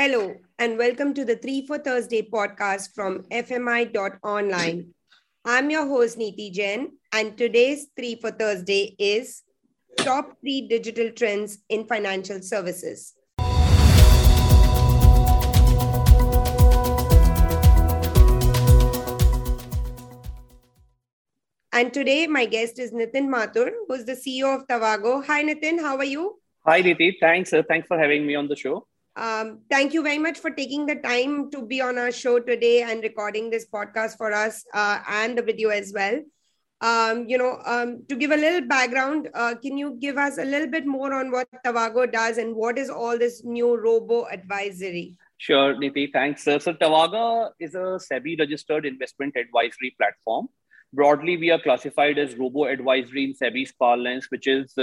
Hello, and welcome to the 3 for Thursday podcast from FMI.online. I'm your host, Neeti Jain, and today's 3 for Thursday is Top 3 Digital Trends in Financial Services. And today, my guest is Nitin Mathur, who's the CEO of Tavaga. Hi, Nitin, how are you? Hi, Neeti. Thanks. Uh, thanks for having me on the show. Um, thank you very much for taking the time to be on our show today and recording this podcast for us uh, and the video as well. Um, you know, um, to give a little background, uh, can you give us a little bit more on what Tavaga does and what is all this new robo advisory? Sure, Niti, thanks. Uh, so, Tavaga is a SEBI registered investment advisory platform. Broadly, we are classified as robo advisory in SEBI's parlance, which is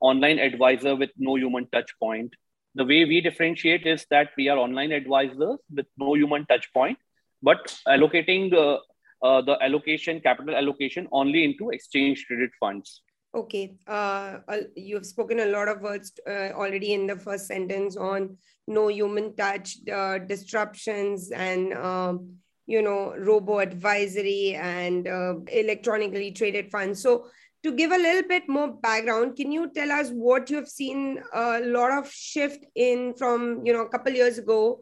online advisor with no human touch point the way we differentiate is that we are online advisors with no human touch point, but allocating uh, uh, the allocation, capital allocation only into exchange traded funds. Okay. Uh, you have spoken a lot of words uh, already in the first sentence on no human touch, uh, disruptions, and um, you know, robo advisory and uh, electronically traded funds. So to give a little bit more background can you tell us what you have seen a lot of shift in from you know a couple years ago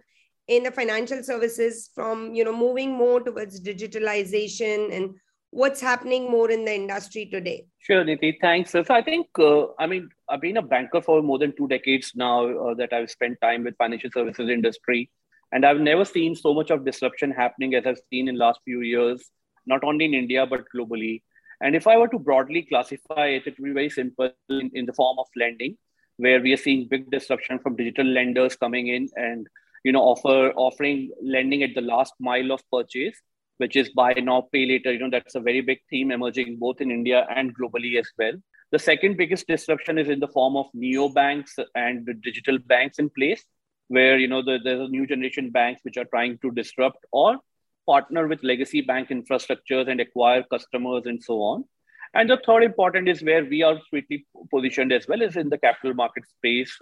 in the financial services from you know moving more towards digitalization and what's happening more in the industry today? Sure niti. Thanks. So i think uh, i mean i've been a banker for more than two decades now uh, that i've spent time with financial services industry. And i've never seen so much of disruption happening as i've seen in last few years not only in india but globally and if I were to broadly classify it, it would be very simple in, in the form of lending, where we are seeing big disruption from digital lenders coming in and you know offer offering lending at the last mile of purchase, which is buy now, pay later. You know that's a very big theme emerging both in India and globally as well. The second biggest disruption is in the form of neo banks and the digital banks in place, where you know the, there's a new generation banks which are trying to disrupt or partner with legacy bank infrastructures and acquire customers and so on. And the third important is where we are sweetly positioned as well as in the capital market space,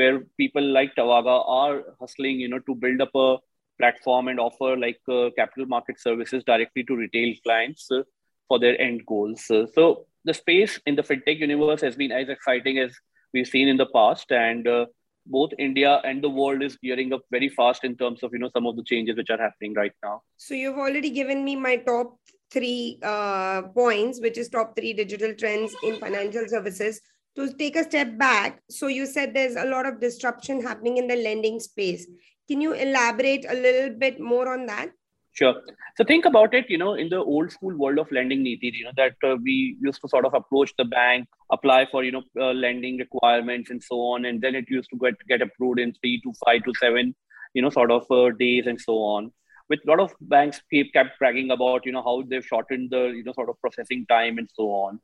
where people like Tavaga are hustling, you know, to build up a platform and offer like uh, capital market services directly to retail clients uh, for their end goals. Uh, so the space in the fintech universe has been as exciting as we've seen in the past, and uh, both India and the world is gearing up very fast in terms of you know some of the changes which are happening right now. So you've already given me my top three uh, points, which is top three digital trends in financial services. To take a step back, so you said there's a lot of disruption happening in the lending space. Can you elaborate a little bit more on that? Sure. So think about it, you know, in the old school world of lending niti, you know, that uh, we used to sort of approach the bank, apply for, you know, uh, lending requirements and so on. And then it used to get, get approved in three to five to seven, you know, sort of uh, days and so on. With a lot of banks keep kept bragging about, you know, how they've shortened the, you know, sort of processing time and so on.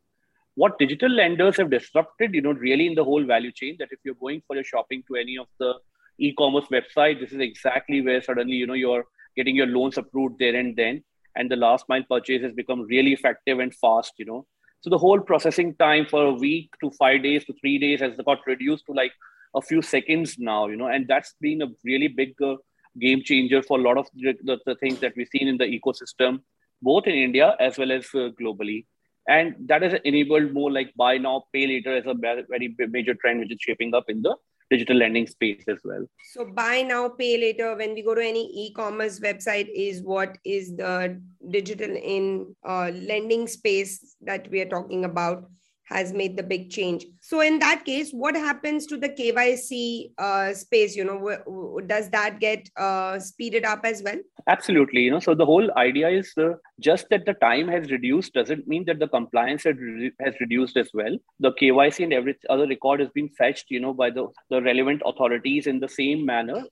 What digital lenders have disrupted, you know, really in the whole value chain, that if you're going for your shopping to any of the e-commerce website, this is exactly where suddenly, you know, you're getting your loans approved there and then and the last mile purchase has become really effective and fast you know. So the whole processing time for a week to five days to three days has got reduced to like a few seconds now you know and that's been a really big uh, game changer for a lot of the, the, the, things that we've seen in the ecosystem both in india as well as uh, globally. And that has enabled more like buy now pay later as a very major trend which is shaping up in the digital lending space as well. So buy now, pay later. When we go to any e-commerce website, is what is the digital in uh, lending space that we are talking about has made the big change. So in that case, what happens to the KYC uh, space? You know, w- w- does that get uh, speeded up as well? Absolutely. You know, so the whole idea is uh, just that the time has reduced doesn't mean that the compliance has, re- has reduced as well. The KYC and every other record has been fetched, you know, by the, the relevant authorities in the same manner,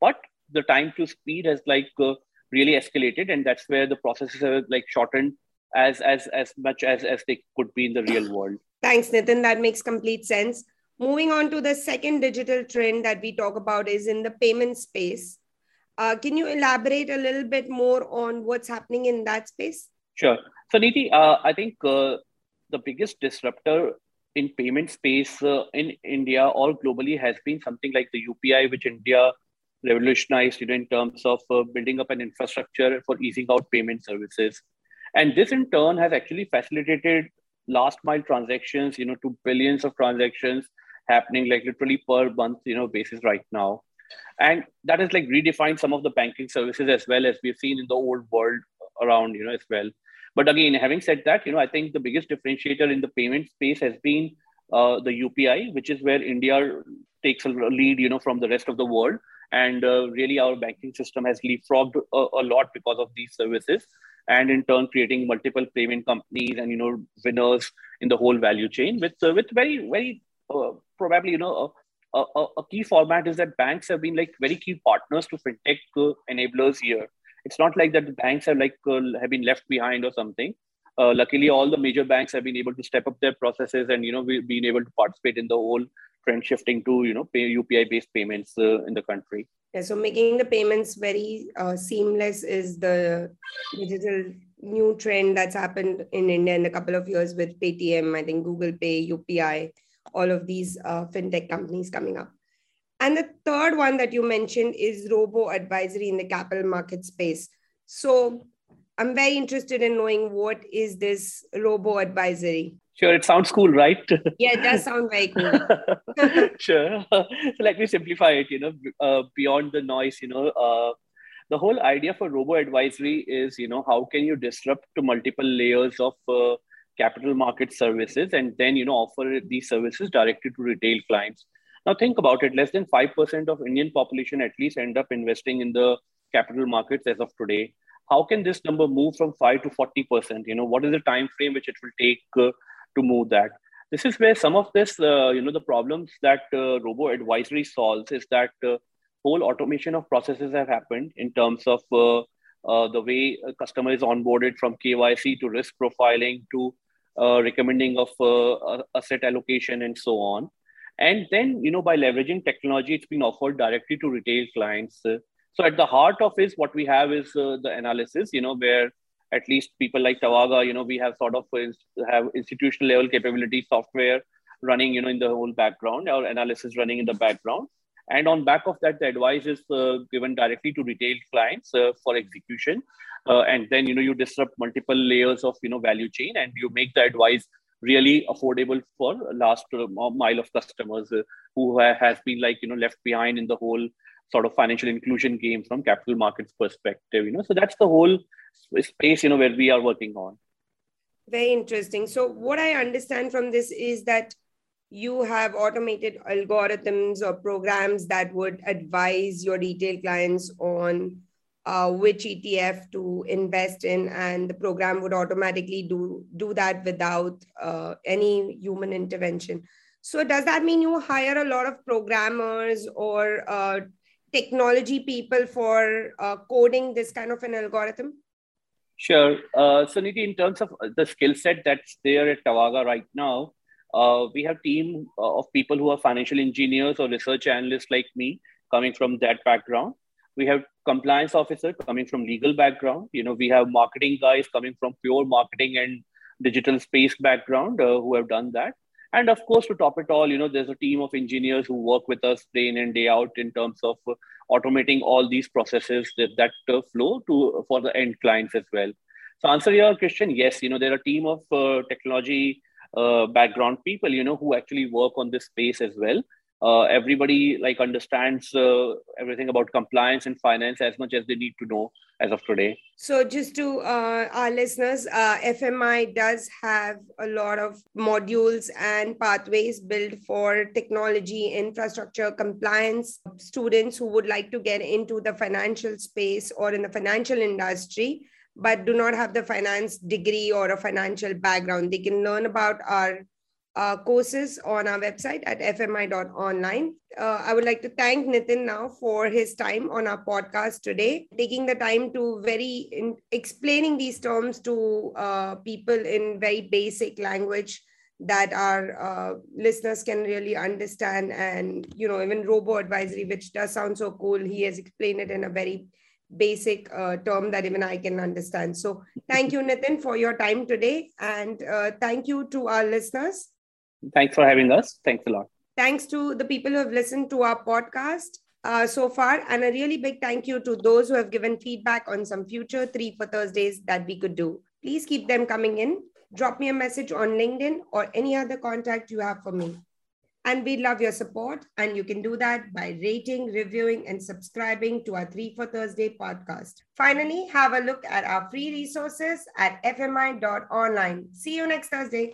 but the time to speed has like uh, really escalated, and that's where the processes have like shortened as as as much as as they could be in the real world. Thanks nitin. That makes complete sense. Moving on to the second digital trend that we talk about is in the payment space. Uh, can you elaborate a little bit more on what's happening in that space? Sure. So niti uh, i think uh, the biggest disruptor in payment space uh, in india or globally has been something like the upi which india revolutionized, you know, in terms of uh, building up an infrastructure for easing out payment services. And this in turn has actually facilitated last mile transactions, you know, to billions of transactions happening like literally per month, you know, basis right now. And that has like redefined some of the banking services as well as we've seen in the old world around, you know, as well. But again, having said that, you know, I think the biggest differentiator in the payment space has been uh, the UPI, which is where India takes a lead, you know, from the rest of the world. And uh, really, our banking system has leapfrogged a, a, lot because of these services, and in turn, creating multiple payment companies and you know winners in the whole value chain. With uh, with very very uh, probably you know a, a, a, key format is that banks have been like very key partners to fintech uh, enablers here. It's not like that the banks have like uh, have been left behind or something. Uh, luckily, all the major banks have been able to step up their processes and you know we've been able to participate in the whole trend shifting to you know pay UPI based payments uh, in the country. Yeah, so making the payments very uh, seamless is the digital new trend that's happened in India in a couple of years with Paytm, I think Google Pay, UPI, all of these uh, fintech companies coming up. And the third one that you mentioned is robo advisory in the capital market space. So I'm very interested in knowing what is this robo advisory. Sure, it sounds cool, right? Yeah, it does sound very cool. sure. so let me simplify it. You know, uh, beyond the noise, you know, uh, the whole idea for robo advisory is, you know, how can you disrupt to multiple layers of uh, capital market services and then, you know, offer these services directly to retail clients. Now think about it. Less than five percent of Indian population at least end up investing in the capital markets as of today. How can this number move from five to forty percent? You know, what is the time frame which it will take? To move that. This is where some of this, uh, you know, the problems that uh, robo advisory solves is that uh, whole automation of processes have happened in terms of uh, uh, the way a customer is onboarded from KYC to risk profiling to uh, recommending of asset allocation and so on. And then, you know, by leveraging technology, it's been offered directly to retail clients. so at the heart of is what we have is the analysis, you know, where at least people like Tavaga, you know, we have sort of have institutional level capability software running, you know, in the whole background, our analysis running in the background. And on back of that, the advice is uh, given directly to retail clients uh, for execution. Uh, and then, you know, you disrupt multiple layers of, you know, value chain and you make the advice really affordable for last uh, mile of customers uh, who has been like, you know, left behind in the whole sort of financial inclusion game from capital markets perspective, you know, so that's the whole space you know where we are working on very interesting so what i understand from this is that you have automated algorithms or programs that would advise your retail clients on uh, which ETF to invest in, and the program would automatically do do that without uh, any human intervention. So, does that mean you hire a lot of programmers or uh, technology people for uh, coding this kind of an algorithm? Sure. Uh, so, Niti, in terms of the skill set that's there at Tavaga right now, uh, we have team uh, of people who are financial engineers or research analysts like me coming from that background. We have compliance officer coming from legal background. You know, we have marketing guys coming from pure marketing and digital space background uh, who have done that. And of course, to top it all, you know, there's a team of engineers who work with us day in and day out in terms of automating all these processes that, that uh, flow to for the end clients as well. So answer your question, yes, you know, there are a team of uh, technology uh, background people, you know, who actually work on this space as well uh, everybody like understands uh, everything about compliance and finance as much as they need to know as of today. So just to uh, our listeners uh, fmi does have a lot of modules and pathways built for technology infrastructure compliance students who would like to get into the financial space or in the financial industry but do not have the finance degree or a financial background. They can learn about our uh, courses on our website at fmi.online. Uh, I would like to thank Nitin now for his time on our podcast today, taking the time to very in, explaining these terms to uh, people in very basic language that our uh, listeners can really understand. And, you know, even robo advisory, which does sound so cool, he has explained it in a very basic uh, term that even I can understand. So thank you, Nitin, for your time today. And uh, thank you to our listeners. Thanks for having us. Thanks a lot. Thanks to the people who have listened to our podcast. uh, so far. And a really big thank you to those who have given feedback on some future three for Thursdays that we could do. Please keep them coming in. Drop me a message on LinkedIn or any other contact you have for me. And we love your support. And you can do that by rating, reviewing, and subscribing to our Three for Thursday podcast. Finally, have a look at our free resources at fmi.online. See you next Thursday.